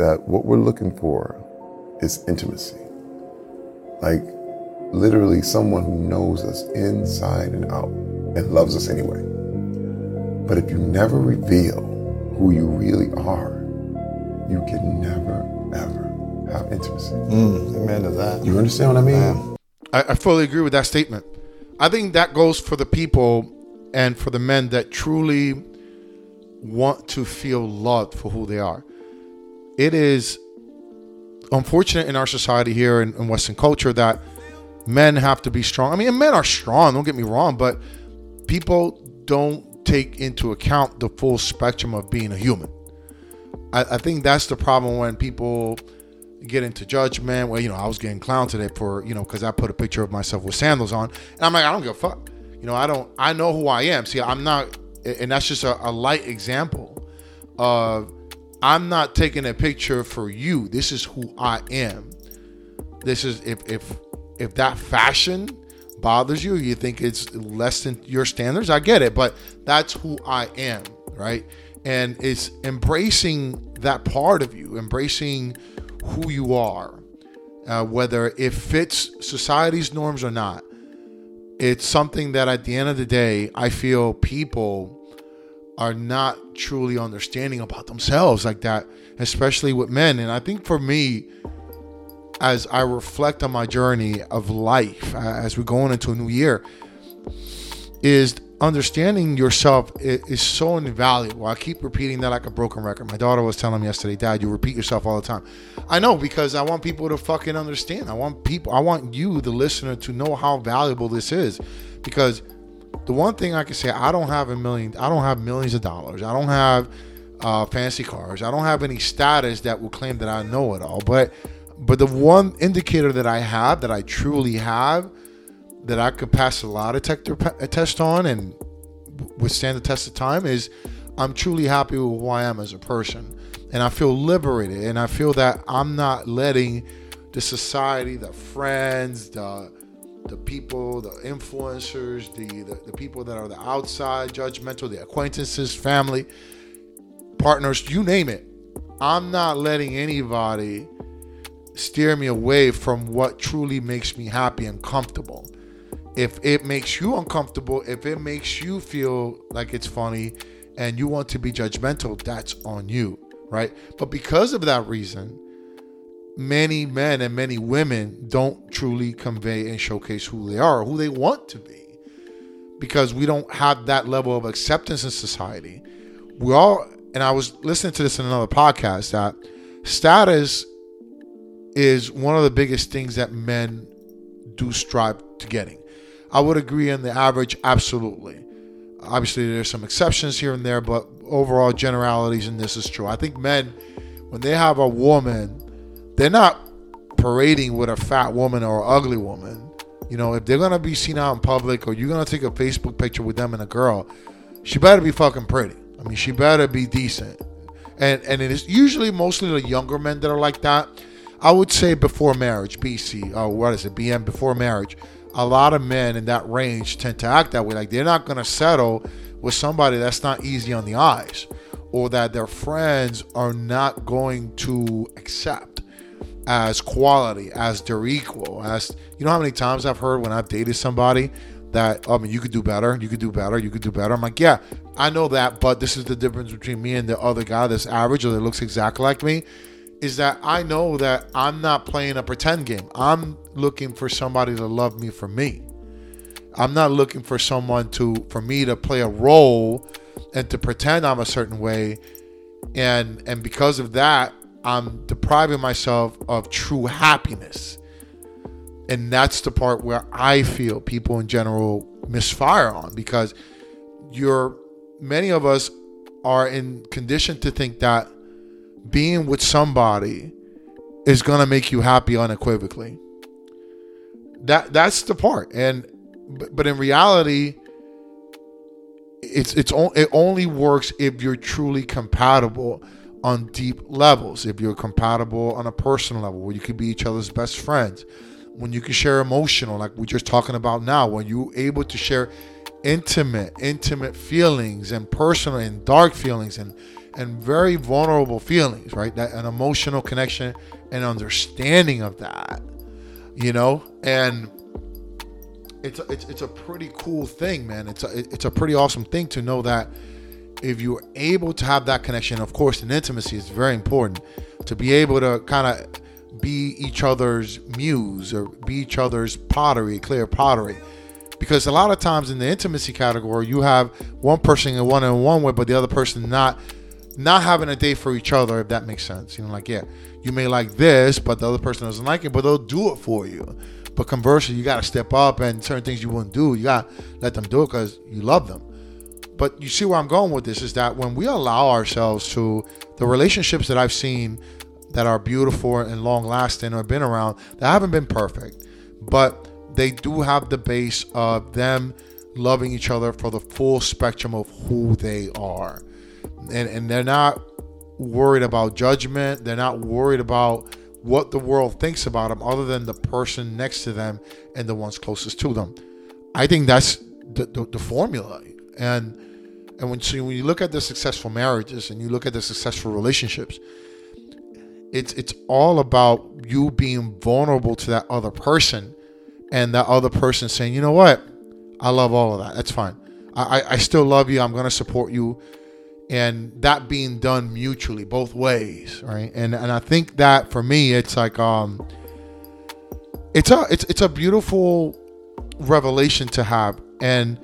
that what we're looking for is intimacy. Like literally someone who knows us inside and out and loves us anyway. But if you never reveal who you really are, you can never, ever have intimacy. Mm, amen to that. You understand what I mean? I, I fully agree with that statement. I think that goes for the people and for the men that truly want to feel loved for who they are. It is unfortunate in our society here in, in Western culture that men have to be strong. I mean, men are strong, don't get me wrong, but people don't take into account the full spectrum of being a human. I, I think that's the problem when people get into judgment. Well, you know, I was getting clown today for, you know, because I put a picture of myself with sandals on. And I'm like, I don't give a fuck. You know, I don't, I know who I am. See, I'm not, and that's just a, a light example of I'm not taking a picture for you. This is who I am. This is, if, if, if that fashion bothers you, you think it's less than your standards, I get it, but that's who I am, right? And it's embracing that part of you, embracing who you are, uh, whether it fits society's norms or not. It's something that at the end of the day, I feel people are not truly understanding about themselves like that, especially with men. And I think for me, as I reflect on my journey of life uh, as we're going into a new year, is understanding yourself is, is, so invaluable. I keep repeating that like a broken record. My daughter was telling me yesterday, Dad, you repeat yourself all the time. I know because I want people to fucking understand. I want people, I want you, the listener, to know how valuable this is. Because the one thing I can say, I don't have a million, I don't have millions of dollars. I don't have uh, fancy cars. I don't have any status that will claim that I know it all. But but the one indicator that I have, that I truly have, that I could pass a lie detector test on and withstand the test of time is I'm truly happy with who I am as a person. And I feel liberated. And I feel that I'm not letting the society, the friends, the the people, the influencers, the, the, the people that are the outside judgmental, the acquaintances, family, partners, you name it. I'm not letting anybody steer me away from what truly makes me happy and comfortable. If it makes you uncomfortable, if it makes you feel like it's funny and you want to be judgmental, that's on you, right? But because of that reason, many men and many women don't truly convey and showcase who they are, who they want to be, because we don't have that level of acceptance in society. We all, and I was listening to this in another podcast, that status is one of the biggest things that men do strive to getting. I would agree on the average, absolutely. Obviously, there's some exceptions here and there, but overall generalities in this is true. I think men, when they have a woman, they're not parading with a fat woman or ugly woman. You know, if they're gonna be seen out in public or you're gonna take a Facebook picture with them and a girl, she better be fucking pretty. I mean, she better be decent. And and it is usually mostly the younger men that are like that I would say before marriage, BC, or uh, what is it, BM, before marriage, a lot of men in that range tend to act that way. Like they're not to settle with somebody that's not easy on the eyes or that their friends are not going to accept as quality, as their equal. As you know how many times I've heard when I've dated somebody that, oh, I mean, you could do better, you could do better, you could do better. I'm like, yeah, I know that, but this is the difference between me and the other guy that's average or that looks exactly like me is that I know that I'm not playing a pretend game. I'm looking for somebody to love me for me. I'm not looking for someone to for me to play a role and to pretend I'm a certain way and and because of that I'm depriving myself of true happiness. And that's the part where I feel people in general misfire on because you're many of us are in condition to think that being with somebody is gonna make you happy unequivocally. That that's the part, and but in reality, it's it's it only works if you're truly compatible on deep levels. If you're compatible on a personal level, where you could be each other's best friends, when you can share emotional, like we're just talking about now, when you're able to share intimate, intimate feelings and personal and dark feelings and and very vulnerable feelings, right? That an emotional connection and understanding of that, you know, and it's a, it's it's a pretty cool thing, man. It's a it's a pretty awesome thing to know that if you're able to have that connection, of course, and intimacy is very important to be able to kind of be each other's muse or be each other's pottery, clear pottery. Because a lot of times in the intimacy category, you have one person in one on one with, but the other person not not having a day for each other, if that makes sense. You know, like yeah, you may like this, but the other person doesn't like it, but they'll do it for you. But conversely, you got to step up and certain things you wouldn't do, you got to let them do it because you love them. But you see where I'm going with this is that when we allow ourselves to the relationships that I've seen that are beautiful and long lasting or been around, that haven't been perfect, but they do have the base of them loving each other for the full spectrum of who they are. And, and they're not worried about judgment. They're not worried about what the world thinks about them other than the person next to them and the ones closest to them. I think that's the, the, the formula. And and when, so when you look at the successful marriages and you look at the successful relationships, it's it's all about you being vulnerable to that other person and that other person saying, you know what, I love all of that. That's fine. I, I still love you. I'm to support you. And that being done mutually, both ways, right? And and I think that for me, it's like um, it's a it's it's a beautiful revelation to have, and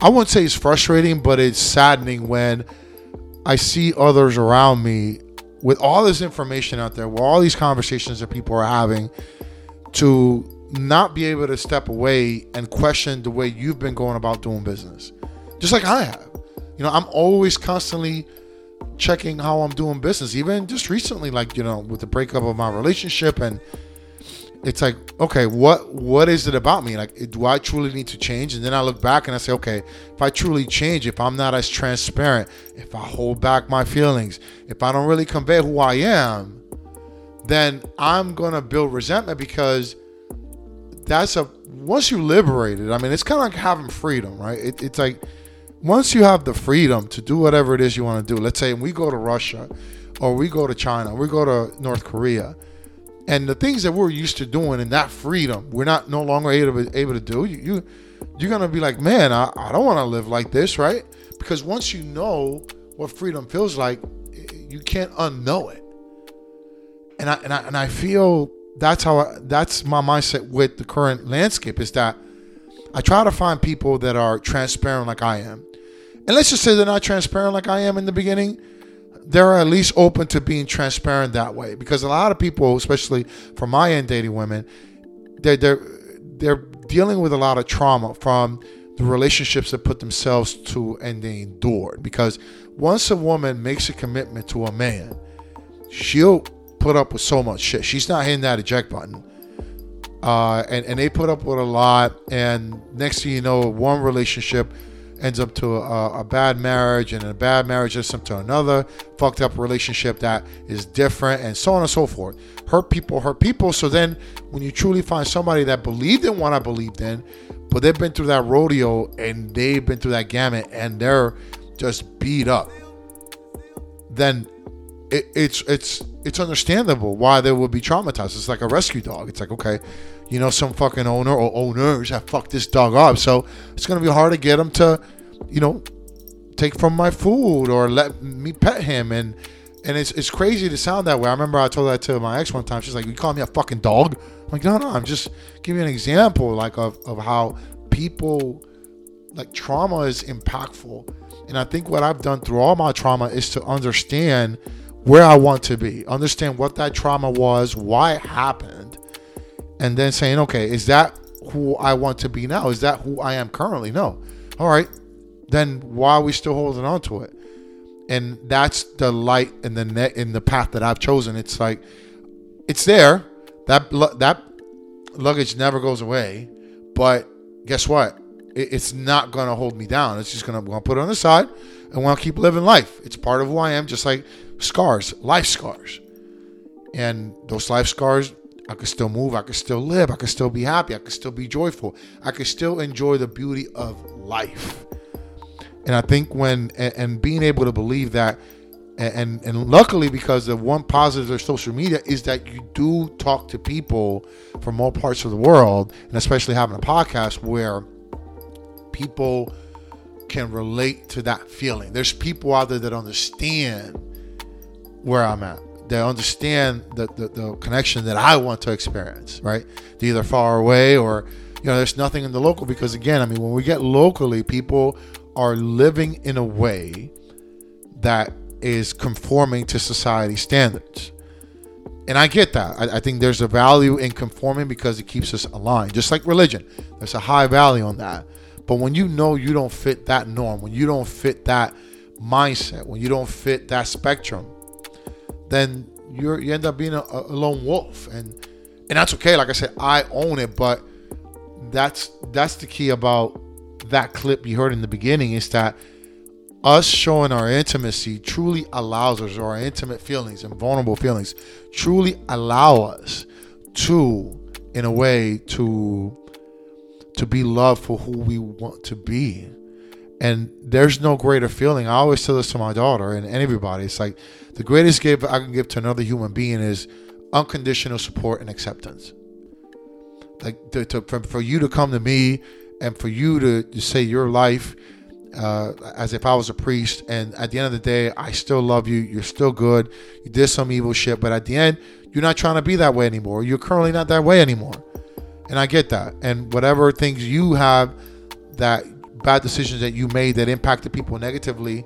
I wouldn't say it's frustrating, but it's saddening when I see others around me with all this information out there, with all these conversations that people are having, to not be able to step away and question the way you've been going about doing business, just like I have. You know, I'm always constantly checking how I'm doing business. Even just recently, like you know, with the breakup of my relationship, and it's like, okay, what what is it about me? Like, do I truly need to change? And then I look back and I say, okay, if I truly change, if I'm not as transparent, if I hold back my feelings, if I don't really convey who I am, then I'm gonna build resentment because that's a once you liberate it. I mean, it's kind of like having freedom, right? It, it's like once you have the freedom to do whatever it is you want to do. Let's say we go to Russia, or we go to China, or we go to North Korea, and the things that we're used to doing and that freedom, we're not no longer able to, able to do. You, you you're gonna be like, man, I, I don't want to live like this, right? Because once you know what freedom feels like, eh, you can't unknow it. And I and I and I feel that's how I, that's my mindset with the current landscape is that I try to find people that are transparent like I am. And let's just say they're not transparent like I am in the beginning. They're at least open to being transparent that way because a lot of people, especially from my end dating women, they're they're they're dealing with a lot of trauma from the relationships that put themselves to and they endured. Because once a woman makes a commitment to a man, she'll put up with so much shit. She's not hitting that eject button. Uh, and, and they put up with a lot. And next thing you know, one relationship ends up to a, a bad marriage, and a bad marriage ends up to another fucked up relationship that is different, and so on and so forth. Hurt people, hurt people. So then, when you truly find somebody that believed in what I believed in, but they've been through that rodeo and they've been through that gamut, and they're just beat up, then it, it's it's it's understandable why they would be traumatized. It's like a rescue dog. It's like okay, you know, some fucking owner or owners have fucked this dog up, so it's gonna be hard to get them to, you know, take from my food or let me pet him and. And it's, it's crazy to sound that way. I remember I told that to my ex one time. She's like, "You call me a fucking dog?" I'm like, "No, no. I'm just giving you an example, like of, of how people, like trauma is impactful. And I think what I've done through all my trauma is to understand where I want to be, understand what that trauma was, why it happened, and then saying, okay, is that who I want to be now? Is that who I am currently? No. All right. Then why are we still holding on to it? And that's the light in the net in the path that I've chosen. It's like it's there. That that luggage never goes away. But guess what? it's not gonna hold me down. It's just gonna, I'm gonna put it on the side and want to keep living life. It's part of who I am, just like scars, life scars. And those life scars, I could still move, I could still live, I could still be happy, I could still be joyful, I could still enjoy the beauty of life. And I think when, and, and being able to believe that And, and luckily, because the one positive of social media is that you do talk to people from all parts of the world, and especially having a podcast where people can relate to that feeling. There's people out there that understand where I'm at. They understand the, the, the connection that I want to experience, right? They're either far away or, you know, there's nothing in the local because, again, I mean, when we get locally, people are living in a way that is conforming to society standards. And I get that. I, I, think there's a value in conforming because it keeps us aligned, just like religion. There's a high value on that. But when you know you don't fit that norm, when you don't fit that mindset, when you don't fit that spectrum, then you you end up being a, a lone wolf, and and that's okay. Like I said, I own it, but that's that's the key about that clip you heard in the beginning is that us showing our intimacy truly allows us, or our intimate feelings and vulnerable feelings, truly allow us to, in a way, to to be loved for who we want to be. And there's no greater feeling. I always tell this to my daughter and everybody. It's like the greatest gift I can give to another human being is unconditional support and acceptance. Like to, to, for, for you to come to me and for you to, to say your life uh, as if I was a priest, and at the end of the day, I still love you. You're still good. You did some evil shit, but at the end, you're not trying to be that way anymore. You're currently not that way anymore. And I get that. And whatever things you have that bad decisions that you made that impacted people negatively,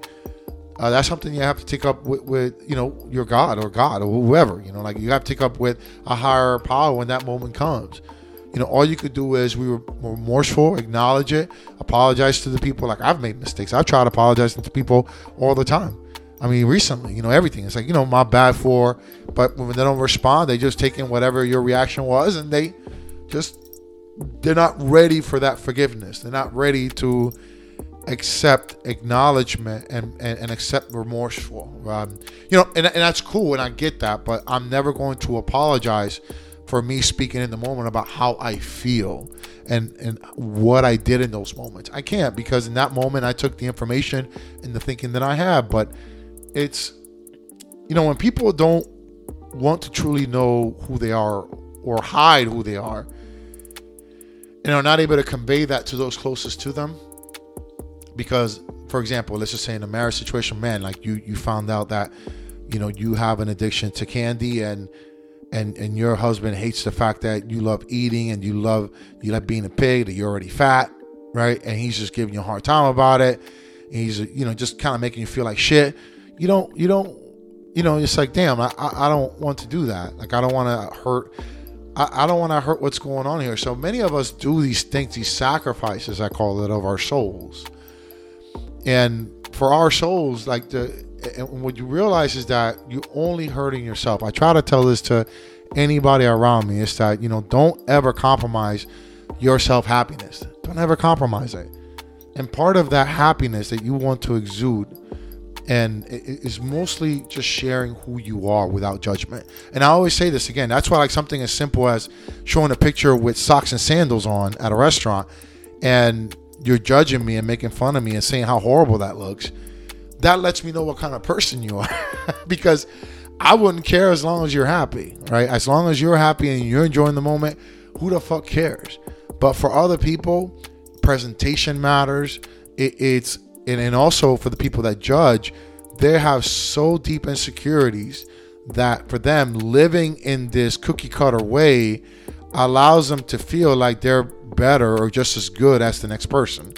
uh, that's something you have to take up with, with, you know, your God or God or whoever. You know, like you have to take up with a higher power when that moment comes. You know, all you could do is we were remorseful, acknowledge it, apologize to the people. Like I've made mistakes. I've tried apologizing to people all the time. I mean, recently, you know, everything. It's like, you know, my bad for, but when they don't respond, they just take in whatever your reaction was and they just they're not ready for that forgiveness. They're not ready to accept acknowledgement and, and, and accept remorseful. Um, you know, and, and that's cool, and I get that, but I'm never going to apologize for me speaking in the moment about how I feel and and what I did in those moments. I can't because in that moment I took the information and the thinking that I have, but it's you know when people don't want to truly know who they are or hide who they are and are not able to convey that to those closest to them because for example let's just say in a marriage situation man like you you found out that you know you have an addiction to candy and and and your husband hates the fact that you love eating and you love you love being a pig that you're already fat right and he's just giving you a hard time about it and he's you know just kind of making you feel like shit you don't you don't you know it's like damn i i don't want to do that like i don't want to hurt I, I don't want to hurt what's going on here. So many of us do these things, these sacrifices, I call it, of our souls. And for our souls, like the, and what you realize is that you're only hurting yourself. I try to tell this to anybody around me is that, you know, don't ever compromise your self happiness. Don't ever compromise it. And part of that happiness that you want to exude and it's mostly just sharing who you are without judgment. And I always say this again. That's why like something as simple as showing a picture with socks and sandals on at a restaurant, and you're judging me and making fun of me and saying how horrible that looks. That lets me know what kind of person you are, because I wouldn't care as long as you're happy, right? As long as you're happy and you're enjoying the moment, who the fuck cares? But for other people, presentation matters. It, it's and, and also for the people that judge, they have so deep insecurities that for them living in this cookie cutter way allows them to feel like they're better or just as good as the next person.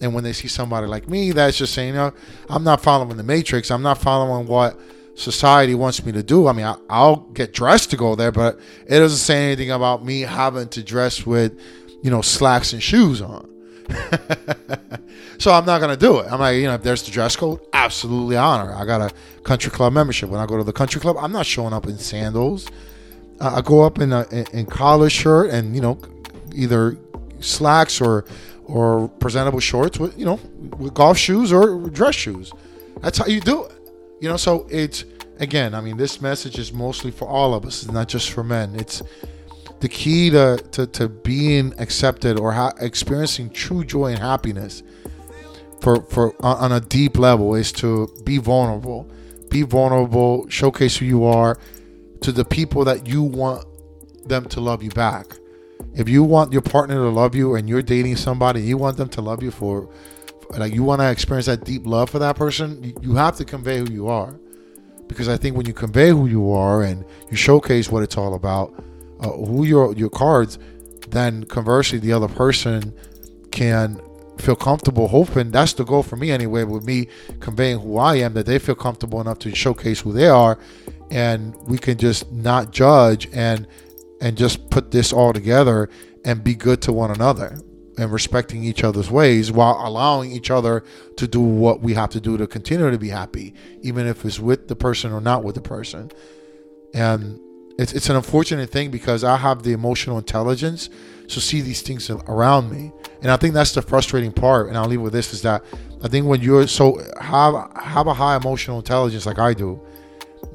And when they see somebody like me, that's just saying, you know, I'm not following the matrix. I'm not following what society wants me to do. I mean, I, will get dressed to go there, but it doesn't say anything about me having to dress with, you know, slacks and shoes on. so I'm not gonna do it. I'm like, you know, if there's the dress code, absolutely honor. I got a country club membership. When I go to the country club, I'm not showing up in sandals. Uh, I go up in a in collar shirt and you know, either slacks or or presentable shorts with you know with golf shoes or dress shoes. That's how you do it. You know, so it's again. I mean, this message is mostly for all of us. It's not just for men. It's the key to, to, to being accepted or ha- experiencing true joy and happiness for, for on a deep level is to be vulnerable be vulnerable, showcase who you are to the people that you want them to love you back. If you want your partner to love you and you're dating somebody, you want them to love you for like you want to experience that deep love for that person, you have to convey who you are. Because I think when you convey who you are and you showcase what it's all about, uh, who your your cards, then conversely the other person can feel comfortable hoping that's the goal for me anyway with me conveying who i am that they feel comfortable enough to showcase who they are and we can just not judge and and just put this all together and be good to one another and respecting each other's ways while allowing each other to do what we have to do to continue to be happy even if it's with the person or not with the person and it's, it's an unfortunate thing because I have the emotional intelligence to see these things around me. And I think that's the frustrating part. And I'll leave with this is that I think when you're so have have a high emotional intelligence like I do,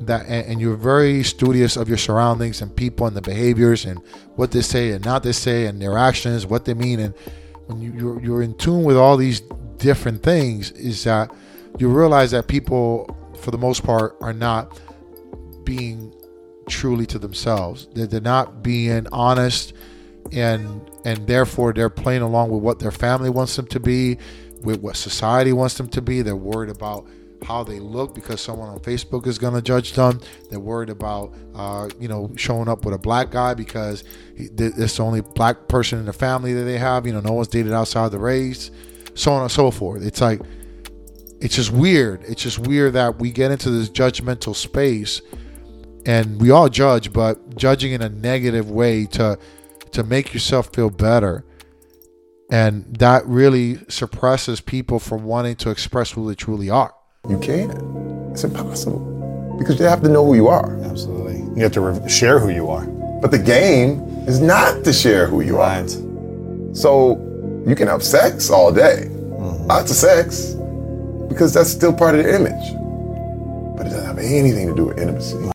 that and, and you're very studious of your surroundings and people and the behaviors and what they say and not they say and their actions, what they mean, and when you, you're you're in tune with all these different things, is that you realize that people, for the most part, are not being truly to themselves. They're, they're not being honest, and and therefore they're playing along with what their family wants them to be, with what society wants them to be. They're worried about how they look because someone on Facebook is going to judge them. They're worried about, uh, you know, showing up with a black guy because it's the only black person in the family that they have. You know, no one's dated outside the race, so on and so forth. It's like, it's just weird. It's just weird that we get into this judgmental space and we all judge, but judging in a negative way to to make yourself feel better. And that really suppresses people from wanting to express who they truly are. You can't. It's impossible. Because you have to know who you are. Absolutely. You have to re- share who you are. But the game is not to share who you right. are. So you can have sex all day, mm-hmm. lots of sex, because that's still part of the image. But it doesn't have anything to do with intimacy.